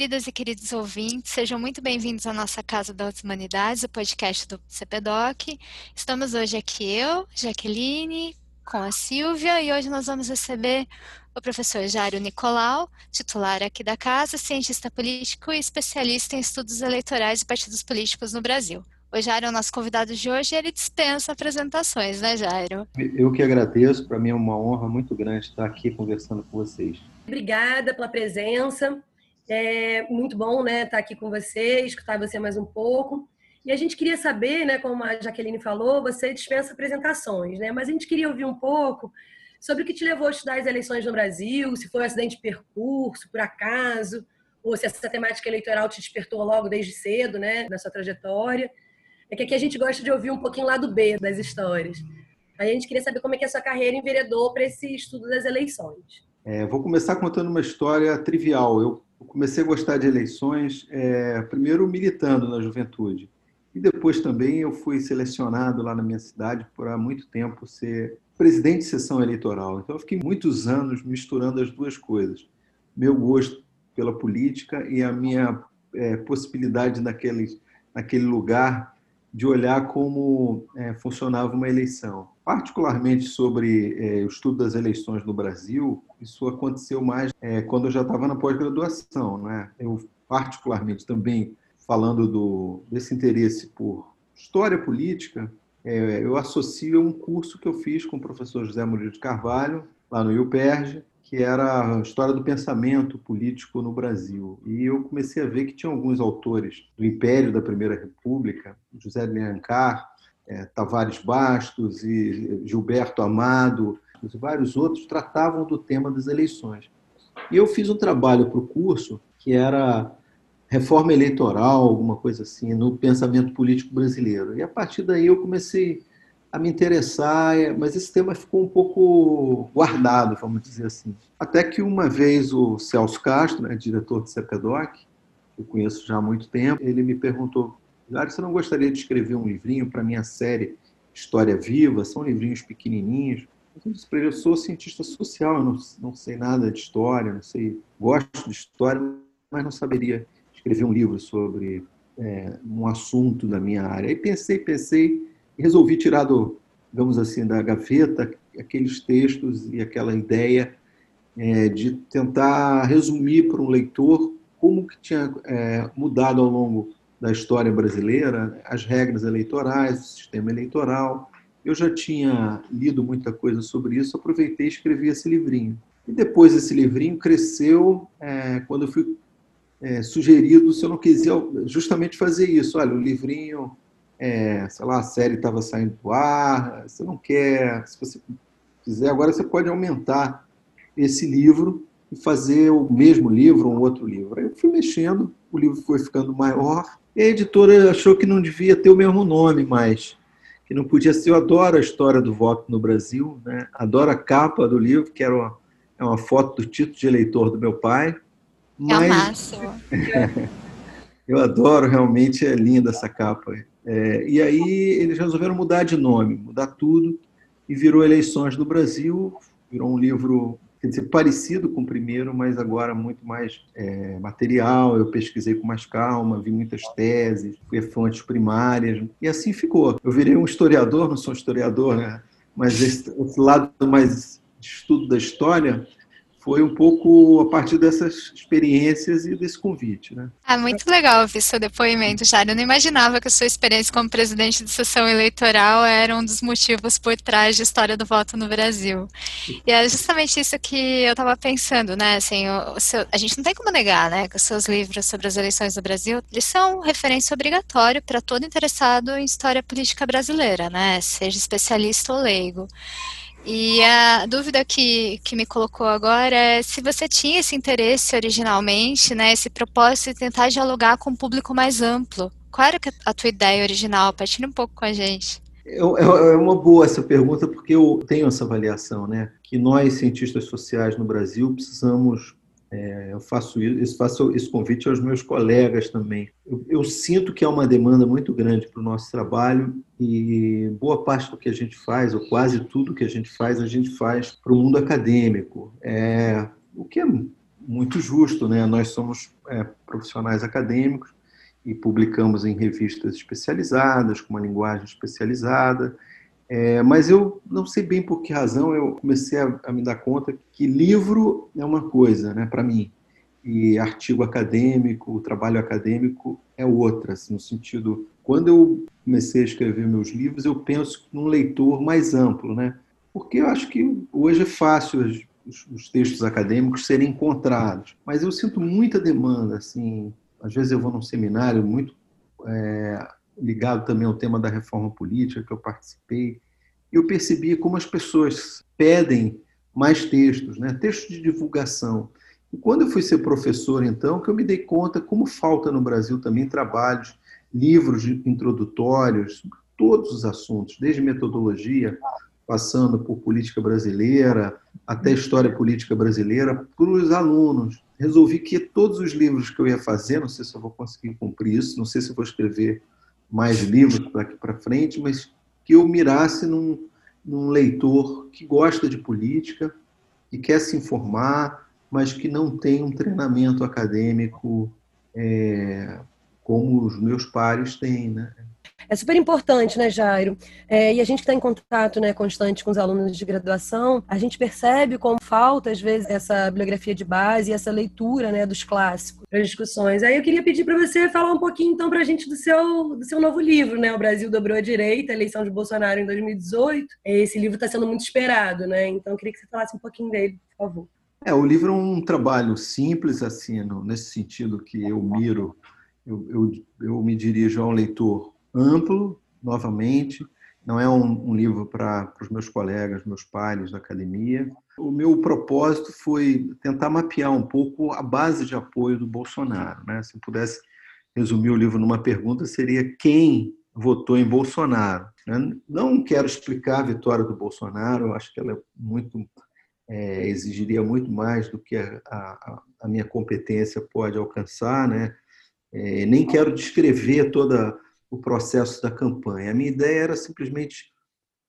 queridas e queridos ouvintes, sejam muito bem-vindos à nossa Casa das Humanidades, o podcast do CPDOC. Estamos hoje aqui eu, Jaqueline, com a Silvia, e hoje nós vamos receber o professor Jário Nicolau, titular aqui da casa, cientista político e especialista em estudos eleitorais e partidos políticos no Brasil. O Jairo é o nosso convidado de hoje e ele dispensa apresentações, né, Jairo? Eu que agradeço, para mim é uma honra muito grande estar aqui conversando com vocês. Obrigada pela presença. É muito bom, né, estar aqui com você, escutar você mais um pouco. E a gente queria saber, né, como a Jaqueline falou, você dispensa apresentações, né? Mas a gente queria ouvir um pouco sobre o que te levou a estudar as eleições no Brasil, se foi um acidente de percurso, por acaso, ou se essa temática eleitoral te despertou logo desde cedo, né, na sua trajetória. É que aqui a gente gosta de ouvir um pouquinho lá do B das histórias. A gente queria saber como é que a sua carreira enveredou para esse estudo das eleições. É, vou começar contando uma história trivial. Eu comecei a gostar de eleições, é, primeiro militando na juventude. E depois também eu fui selecionado lá na minha cidade por há muito tempo ser presidente de sessão eleitoral. Então eu fiquei muitos anos misturando as duas coisas. Meu gosto pela política e a minha é, possibilidade naquele, naquele lugar de olhar como é, funcionava uma eleição. Particularmente sobre é, o estudo das eleições no Brasil, isso aconteceu mais é, quando eu já estava na pós-graduação. Né? Eu, particularmente, também falando do, desse interesse por história política, é, eu associo um curso que eu fiz com o professor José Murilo de Carvalho, lá no IUPERJ, que era a história do pensamento político no Brasil. E eu comecei a ver que tinha alguns autores do Império da Primeira República, José de Alencar, é, Tavares Bastos e Gilberto Amado, e vários outros, tratavam do tema das eleições. E eu fiz um trabalho para o curso que era reforma eleitoral, alguma coisa assim, no pensamento político brasileiro. E a partir daí eu comecei a me interessar, é, mas esse tema ficou um pouco guardado, vamos dizer assim. Até que uma vez o Celso Castro, né, diretor do CPDOC, que eu conheço já há muito tempo, ele me perguntou, Jário, você não gostaria de escrever um livrinho para minha série História Viva? São livrinhos pequenininhos. Eu disse para ele, eu sou cientista social, eu não, não sei nada de história, não sei, gosto de história, mas não saberia escrever um livro sobre é, um assunto da minha área. Aí pensei, pensei, resolvi tirar do, assim, da gaveta aqueles textos e aquela ideia é, de tentar resumir para um leitor como que tinha é, mudado ao longo da história brasileira as regras eleitorais, o sistema eleitoral. Eu já tinha lido muita coisa sobre isso, aproveitei e escrevi esse livrinho. E depois esse livrinho cresceu é, quando eu fui é, sugerido se eu não quiser justamente fazer isso. Olha, o livrinho é, sei lá, a série estava saindo do ar, você não quer, se você quiser, agora você pode aumentar esse livro e fazer o mesmo livro um outro livro. Aí eu fui mexendo, o livro foi ficando maior, e a editora achou que não devia ter o mesmo nome mais, que não podia ser. Eu adoro a história do voto no Brasil, né? adoro a capa do livro, que era uma, é uma foto do título de eleitor do meu pai. Mas... É eu adoro, realmente é linda essa capa. É, e aí eles resolveram mudar de nome, mudar tudo, e virou Eleições do Brasil, virou um livro quer dizer, parecido com o primeiro, mas agora muito mais é, material. Eu pesquisei com mais calma, vi muitas teses, fui fontes primárias, e assim ficou. Eu virei um historiador, não sou um historiador, né? mas esse, esse lado mais de estudo da história foi um pouco a partir dessas experiências e desse convite. Né? Ah, muito legal ouvir seu depoimento, Jário. Eu não imaginava que a sua experiência como presidente de sessão eleitoral era um dos motivos por trás da história do voto no Brasil. E é justamente isso que eu estava pensando, né? Assim, seu, a gente não tem como negar, né, que os seus livros sobre as eleições do Brasil, eles são referência obrigatória para todo interessado em história política brasileira, né? Seja especialista ou leigo. E a dúvida que, que me colocou agora é se você tinha esse interesse originalmente, né, esse propósito de tentar dialogar com um público mais amplo. Qual era a tua ideia original? Partilha um pouco com a gente. É, uma boa essa pergunta, porque eu tenho essa avaliação, né? Que nós, cientistas sociais no Brasil, precisamos é, eu faço isso, faço esse convite aos meus colegas também. Eu, eu sinto que há uma demanda muito grande para o nosso trabalho e boa parte do que a gente faz, ou quase tudo que a gente faz, a gente faz para o mundo acadêmico. É, o que é muito justo, né? Nós somos é, profissionais acadêmicos e publicamos em revistas especializadas, com uma linguagem especializada, é, mas eu não sei bem por que razão eu comecei a, a me dar conta que livro é uma coisa, né, para mim, e artigo acadêmico, trabalho acadêmico é outra, assim, no sentido, quando eu comecei a escrever meus livros, eu penso num leitor mais amplo, né? Porque eu acho que hoje é fácil os, os textos acadêmicos serem encontrados, mas eu sinto muita demanda, assim, às vezes eu vou num seminário muito é, ligado também ao tema da reforma política que eu participei, eu percebi como as pessoas pedem mais textos, né? textos de divulgação. E quando eu fui ser professor, então, que eu me dei conta como falta no Brasil também trabalhos, livros introdutórios, todos os assuntos, desde metodologia, passando por política brasileira, até história política brasileira, para os alunos. Resolvi que todos os livros que eu ia fazer, não sei se eu vou conseguir cumprir isso, não sei se eu vou escrever mais livros daqui para frente, mas que eu mirasse num, num leitor que gosta de política, que quer se informar, mas que não tem um treinamento acadêmico é, como os meus pares têm, né? É super importante, né, Jairo? É, e a gente que está em contato né, constante com os alunos de graduação, a gente percebe como falta, às vezes, essa bibliografia de base e essa leitura né, dos clássicos para as discussões. Aí eu queria pedir para você falar um pouquinho, então, para a gente do seu, do seu novo livro, né? O Brasil Dobrou a Direita, a eleição de Bolsonaro em 2018. Esse livro está sendo muito esperado, né? Então eu queria que você falasse um pouquinho dele, por favor. É, o livro é um trabalho simples, assim, nesse sentido que eu miro, eu, eu, eu me dirijo a um leitor amplo, novamente. Não é um, um livro para os meus colegas, meus pares da academia. O meu propósito foi tentar mapear um pouco a base de apoio do Bolsonaro. Né? Se eu pudesse resumir o livro numa pergunta, seria quem votou em Bolsonaro. Né? Não quero explicar a vitória do Bolsonaro, acho que ela é muito é, exigiria muito mais do que a, a, a minha competência pode alcançar, né? É, nem quero descrever toda o processo da campanha. A minha ideia era simplesmente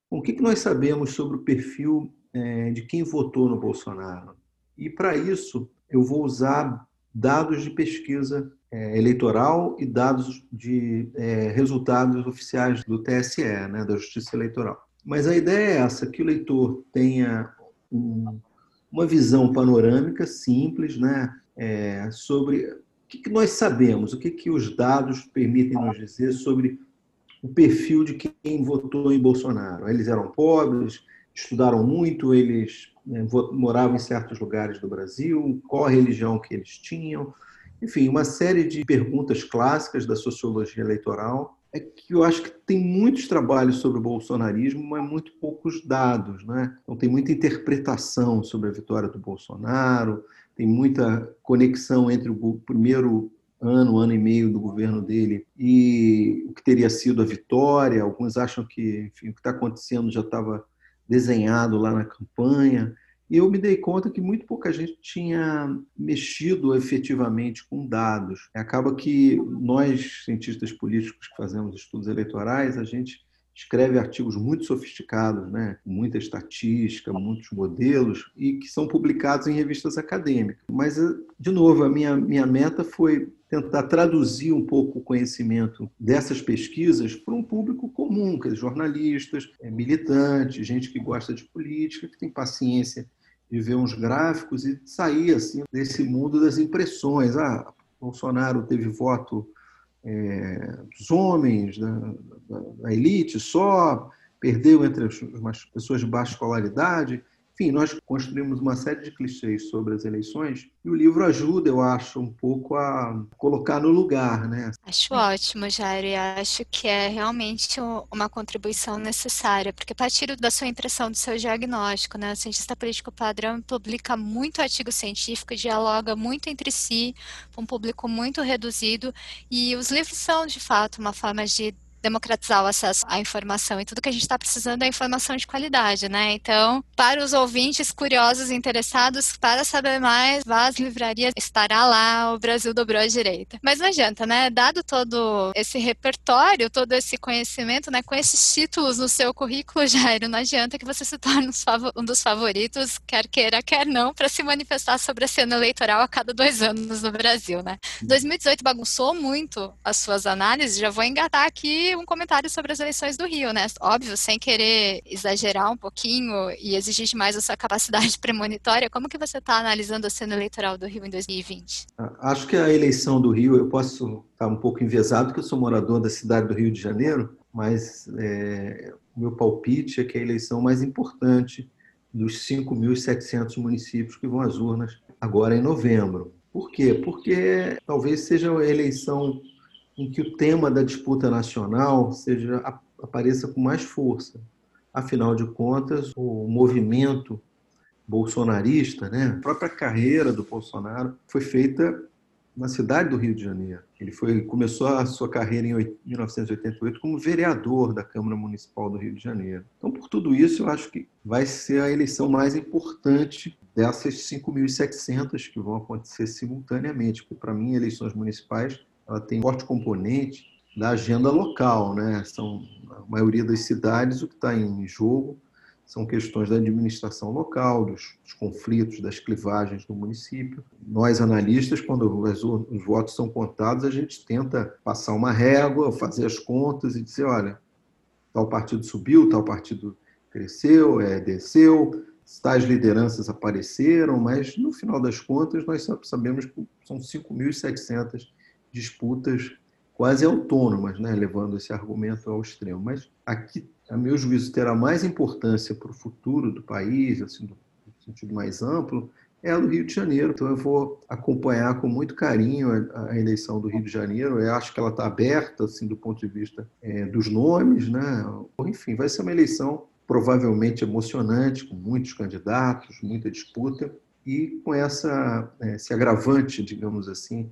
o que nós sabemos sobre o perfil é, de quem votou no Bolsonaro. E para isso eu vou usar dados de pesquisa é, eleitoral e dados de é, resultados oficiais do TSE, né, da Justiça Eleitoral. Mas a ideia é essa, que o leitor tenha um, uma visão panorâmica simples né, é, sobre que, que nós sabemos? O que, que os dados permitem nos dizer sobre o perfil de quem votou em Bolsonaro? Eles eram pobres, estudaram muito, eles né, moravam em certos lugares do Brasil, qual a religião que eles tinham? Enfim, uma série de perguntas clássicas da sociologia eleitoral é que eu acho que tem muitos trabalhos sobre o bolsonarismo, mas muito poucos dados. Né? Então, tem muita interpretação sobre a vitória do Bolsonaro, tem muita conexão entre o primeiro ano, ano e meio do governo dele e o que teria sido a vitória. Alguns acham que enfim, o que está acontecendo já estava desenhado lá na campanha. E eu me dei conta que muito pouca gente tinha mexido efetivamente com dados. Acaba que nós, cientistas políticos que fazemos estudos eleitorais, a gente escreve artigos muito sofisticados, né? muita estatística, muitos modelos, e que são publicados em revistas acadêmicas. Mas, de novo, a minha, minha meta foi tentar traduzir um pouco o conhecimento dessas pesquisas para um público comum, que é jornalistas, militantes, gente que gosta de política, que tem paciência de ver uns gráficos e sair assim desse mundo das impressões. Ah, Bolsonaro teve voto é, dos homens, da, da, da, elite só, perdeu entre as, as pessoas de baixa escolaridade. Enfim, nós construímos uma série de clichês sobre as eleições e o livro ajuda, eu acho, um pouco a colocar no lugar, né? Acho ótimo, Jair, e acho que é realmente uma contribuição necessária, porque a partir da sua impressão, do seu diagnóstico, né, o cientista político padrão publica muito artigo científico, dialoga muito entre si, com um público muito reduzido, e os livros são, de fato, uma forma de democratizar o acesso à informação e tudo que a gente está precisando é informação de qualidade, né? Então, para os ouvintes curiosos e interessados, para saber mais, vá às livrarias, estará lá, o Brasil dobrou a direita. Mas não adianta, né? Dado todo esse repertório, todo esse conhecimento, né? Com esses títulos no seu currículo, Jairo, não adianta que você se torne um dos favoritos, quer queira, quer não, para se manifestar sobre a cena eleitoral a cada dois anos no Brasil, né? 2018 bagunçou muito as suas análises, já vou engatar um comentário sobre as eleições do Rio, né? Óbvio, sem querer exagerar um pouquinho e exigir mais a sua capacidade premonitória, como que você está analisando a cena eleitoral do Rio em 2020? Acho que a eleição do Rio, eu posso estar um pouco enviesado, porque eu sou morador da cidade do Rio de Janeiro, mas é, o meu palpite é que é a eleição mais importante dos 5.700 municípios que vão às urnas agora em novembro. Por quê? Porque talvez seja a eleição em que o tema da disputa nacional seja apareça com mais força. Afinal de contas, o movimento bolsonarista, né, a própria carreira do Bolsonaro foi feita na cidade do Rio de Janeiro. Ele foi começou a sua carreira em 1988 como vereador da Câmara Municipal do Rio de Janeiro. Então, por tudo isso, eu acho que vai ser a eleição mais importante dessas 5.700 que vão acontecer simultaneamente, porque para mim eleições municipais ela tem um forte componente da agenda local, né? São a maioria das cidades o que está em jogo são questões da administração local, dos, dos, conflitos, das clivagens do município. Nós, analistas, quando os, os, votos são contados, a gente tenta passar uma régua, fazer as contas e dizer: olha, tal partido subiu, tal partido cresceu, é, desceu, tais lideranças apareceram, mas no final das contas nós sabemos que são 5.700 disputas quase autônomas, né, levando esse argumento ao extremo. Mas aqui, a meu juízo, terá mais importância para o futuro do país, assim, no sentido mais amplo, é a do Rio de Janeiro. Então eu vou acompanhar com muito carinho a, eleição do Rio de Janeiro. Eu acho que ela está aberta, assim, do ponto de vista é, dos nomes, né? Enfim, vai ser uma eleição provavelmente emocionante, com muitos candidatos, muita disputa, e com essa, é, esse agravante, digamos assim,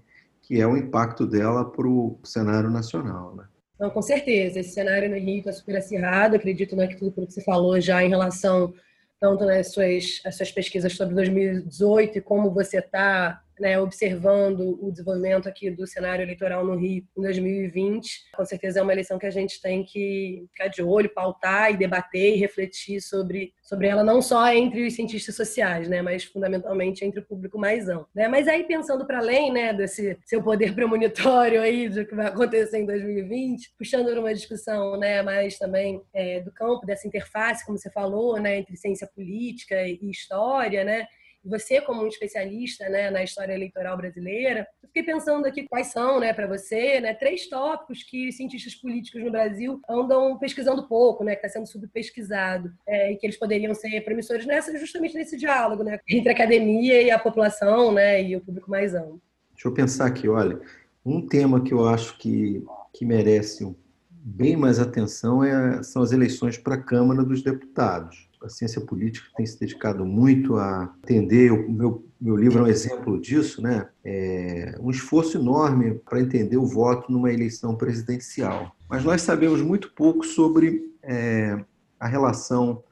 que é o impacto dela para o cenário nacional. Né? Não, com certeza. Esse cenário no Rio está super acirrado. Acredito né, que tudo que você falou já em relação tanto nas suas, as suas pesquisas sobre 2018 e como você está né, observando o desenvolvimento aqui do cenário eleitoral no Rio em 2020. Com certeza é uma eleição que a gente tem que ficar de olho, pautar e debater e refletir sobre, sobre ela, não só entre os cientistas sociais, né, mas fundamentalmente entre o público mais amplo. Né? Mas aí, pensando para além né, desse seu poder premonitório aí do que vai acontecer em 2020, puxando para uma discussão né, mais também é, do campo, dessa interface, como você falou, né, entre ciência política e história, né? Você como um especialista né, na história eleitoral brasileira, eu fiquei pensando aqui quais são, né, para você, né, três tópicos que cientistas políticos no Brasil andam pesquisando pouco, né, que está sendo subpesquisado, é, e que eles poderiam ser promissores nessa, justamente nesse diálogo, né, entre a academia e a população, né, e o público mais amplo. Deixa eu pensar aqui, olha, um tema que eu acho que, que merece bem mais atenção é, são as eleições para a Câmara dos Deputados a ciência política tem se dedicado muito a entender, o meu, meu livro é um exemplo disso, né? É um esforço enorme para entender o voto numa eleição presidencial. Mas nós sabemos muito pouco sobre é, a relação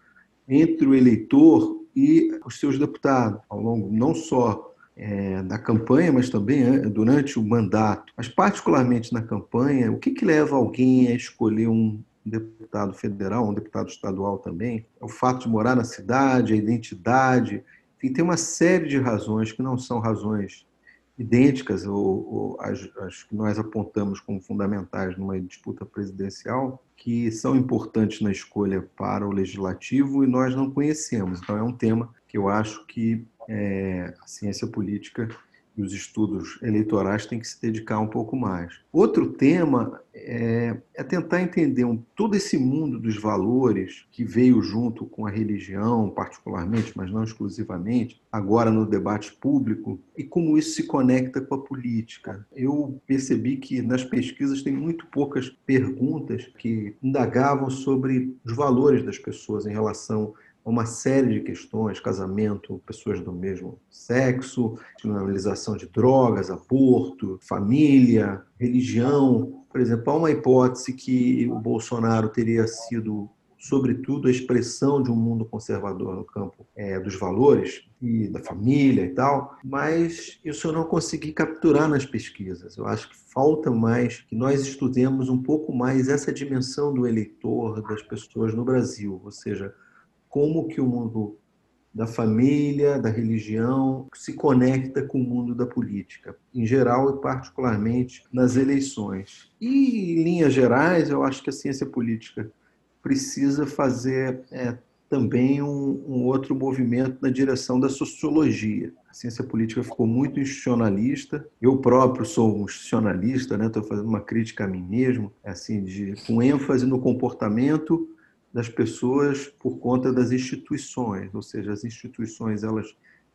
entre o eleitor e os seus deputados, ao longo não só é, da campanha, mas também é, durante o mandato. Mas, particularmente na campanha, o que, que leva alguém a escolher um, um deputado federal, um deputado estadual também, é o fato de morar na cidade, a identidade, enfim, tem uma série de razões que não são razões idênticas ou, ou as, as, que nós apontamos como fundamentais numa disputa presidencial, que são importantes na escolha para o legislativo e nós não conhecemos. Então, é um tema que eu acho que é, a ciência política os estudos eleitorais têm que se dedicar um pouco mais. Outro tema é, é tentar entender um, todo esse mundo dos valores que veio junto com a religião, particularmente, mas não exclusivamente, agora no debate público, e como isso se conecta com a política. Eu percebi que nas pesquisas tem muito poucas perguntas que indagavam sobre os valores das pessoas em relação uma série de questões, casamento, pessoas do mesmo sexo, criminalização de drogas, aborto, família, religião. Por exemplo, há uma hipótese que o Bolsonaro teria sido sobretudo a expressão de um mundo conservador no campo é, dos valores e da família e tal, mas isso eu não consegui capturar nas pesquisas. Eu acho que falta mais que nós estudemos um pouco mais essa dimensão do eleitor, das pessoas no Brasil, ou seja, como que o mundo da família, da religião, se conecta com o mundo da política, em geral e particularmente nas eleições. E, em linhas gerais, eu acho que a ciência política precisa fazer é, também um, um, outro movimento na direção da sociologia. A ciência política ficou muito institucionalista. Eu próprio sou um institucionalista, né? Estou fazendo uma crítica a mim mesmo, assim, de, com ênfase no comportamento das pessoas por conta das instituições, ou seja, as instituições elas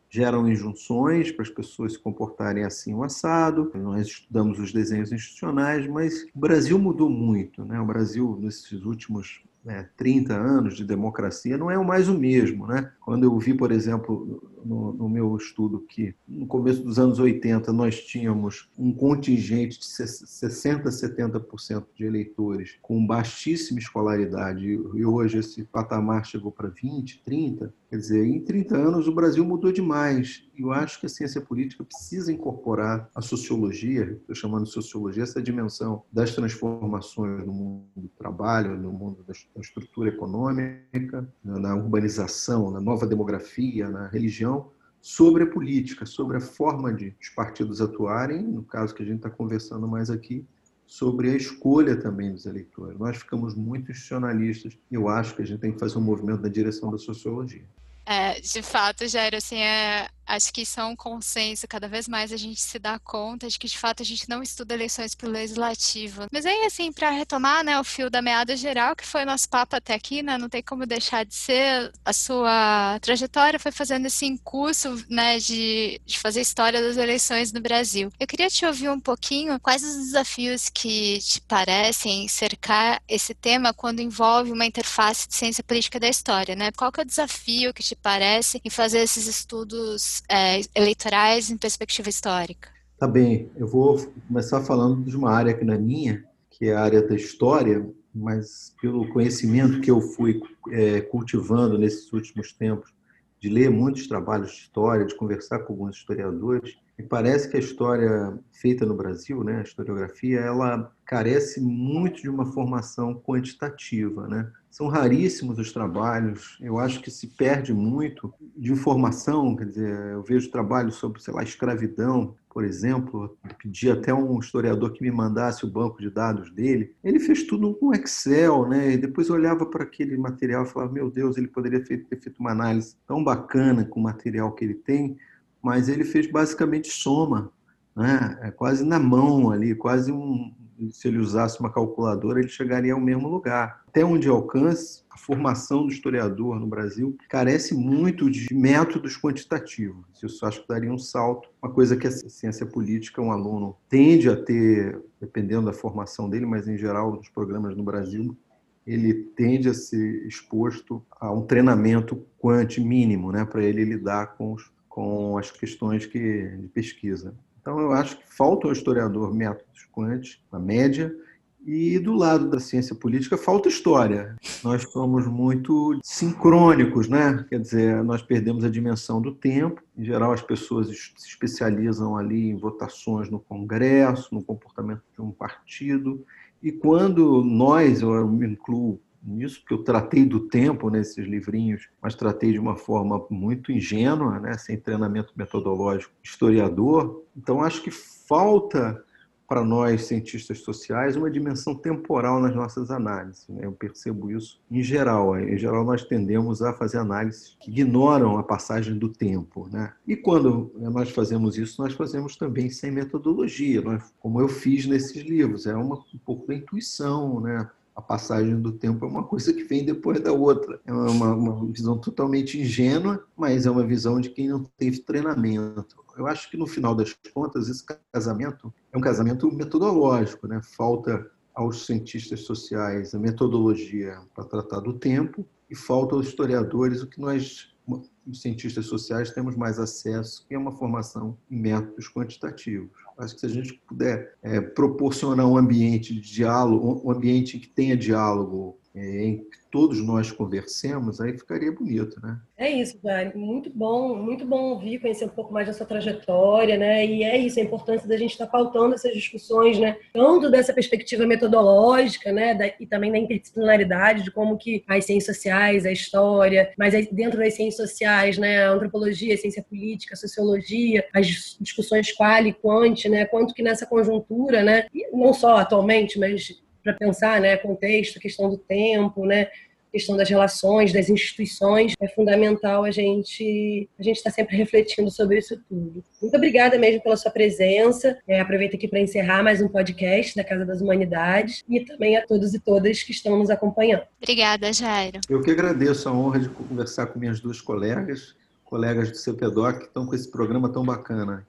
geram injunções para as pessoas se comportarem assim o assado. Nós estudamos os desenhos institucionais, mas o Brasil mudou muito, né? O Brasil nesses últimos né, 30 anos de democracia não é mais o mesmo. Né? Quando eu vi, por exemplo, no, no, meu estudo que no começo dos anos 80 nós tínhamos um contingente de 60%, 70% de eleitores com baixíssima escolaridade e hoje esse patamar chegou para 20%, 30%, quer dizer, em 30 anos o Brasil mudou demais. E eu acho que a ciência política precisa incorporar a sociologia, estou chamando de sociologia, essa dimensão das transformações no mundo do trabalho, no mundo da estrutura econômica, na urbanização, na nova demografia, na religião, sobre a política, sobre a forma de os partidos atuarem, no caso que a gente está conversando mais aqui, sobre a escolha também dos eleitores. Nós ficamos muito institucionalistas e eu acho que a gente tem que fazer um movimento na direção da sociologia. É, de fato, Jair, assim, é, acho que isso é um consenso. Cada vez mais a gente se dá conta de que, de fato, a gente não estuda eleições para o legislativo. Mas aí, assim, para retomar né, o fio da meada geral, que foi o nosso papo até aqui, né, não tem como deixar de ser, a sua trajetória foi fazendo esse curso né, de, de fazer história das eleições no Brasil. Eu queria te ouvir um pouquinho quais os desafios que te parecem cercar esse tema quando envolve uma interface de ciência política da história, né? Qual que é o desafio que te te parece em fazer esses estudos é, eleitorais em perspectiva histórica? Tá bem, eu vou começar falando de uma área que na minha, que é a área da história, mas pelo conhecimento que eu fui é, cultivando nesses últimos tempos, de ler muitos trabalhos de história, de conversar com alguns historiadores, me parece que a história feita no Brasil, né, a historiografia, ela carece muito de uma formação quantitativa, né? São raríssimos os trabalhos, eu acho que se perde muito de informação, quer dizer, eu vejo trabalhos sobre, sei lá, escravidão, por exemplo, pedi até um historiador que me mandasse o banco de dados dele. Ele fez tudo com Excel, né? E depois olhava para aquele material e falava: meu Deus, ele poderia ter feito uma análise tão bacana com o material que ele tem, mas ele fez basicamente soma, né? É quase na mão ali, quase um. Se ele usasse uma calculadora, ele chegaria ao mesmo lugar. Até onde alcance, a formação do historiador no Brasil carece muito de métodos quantitativos. Isso acho que daria um salto. Uma coisa que a ciência política, um aluno tende a ter, dependendo da formação dele, mas em geral nos programas no Brasil, ele tende a ser exposto a um treinamento quant mínimo, né, para ele lidar com os com as questões que, de pesquisa. Então, eu acho que falta ao historiador métodos quantes, na média, e do lado da ciência política falta história. Nós somos muito sincrônicos, né? Quer dizer, nós perdemos a dimensão do tempo. Em geral, as pessoas se especializam ali em votações no Congresso, no comportamento de um partido. E quando nós, eu me incluo nisso, porque eu tratei do tempo nesses livrinhos, mas tratei de uma forma muito ingênua, né, sem treinamento metodológico historiador. Então, acho que falta para nós, cientistas sociais, uma dimensão temporal nas nossas análises. Né? Eu percebo isso em geral. Em geral, nós tendemos a fazer análises que ignoram a passagem do tempo. Né? E quando nós fazemos isso, nós fazemos também sem metodologia, como eu fiz nesses livros. É uma, um pouco da intuição, né? A passagem do tempo é uma coisa que vem depois da outra. É uma, uma, visão totalmente ingênua, mas é uma visão de quem não teve treinamento. Eu acho que no final das contas esse casamento é um casamento metodológico, né? Falta aos cientistas sociais a metodologia para tratar do tempo e falta aos historiadores o que nós os cientistas sociais temos mais acesso, que é uma formação em métodos quantitativos. Acho que se a gente puder é, proporcionar um ambiente de diálogo, um ambiente que tenha diálogo é, em que todos nós conversemos, aí ficaria bonito, né? É isso, Jair. Muito bom, muito bom ouvir, conhecer um pouco mais da sua trajetória, né? E é isso, a importância da gente estar pautando essas discussões, né? Tanto dessa perspectiva metodológica, né? Da, e também da interdisciplinaridade, de como que as ciências sociais, a história, mas dentro das ciências sociais, né? A antropologia, a ciência política, a sociologia, as discussões qual e quant, né? Quanto que nessa conjuntura, né? E não só atualmente, mas para pensar, né, contexto, questão do tempo, né, questão das relações, das instituições, é fundamental a gente a gente estar tá sempre refletindo sobre isso tudo. Muito obrigada mesmo pela sua presença. É, aproveito aqui para encerrar mais um podcast da Casa das Humanidades e também a todos e todas que estão nos acompanhando. Obrigada, Jairo. Eu que agradeço a honra de conversar com minhas duas colegas, colegas do CPDOC, que estão com esse programa tão bacana.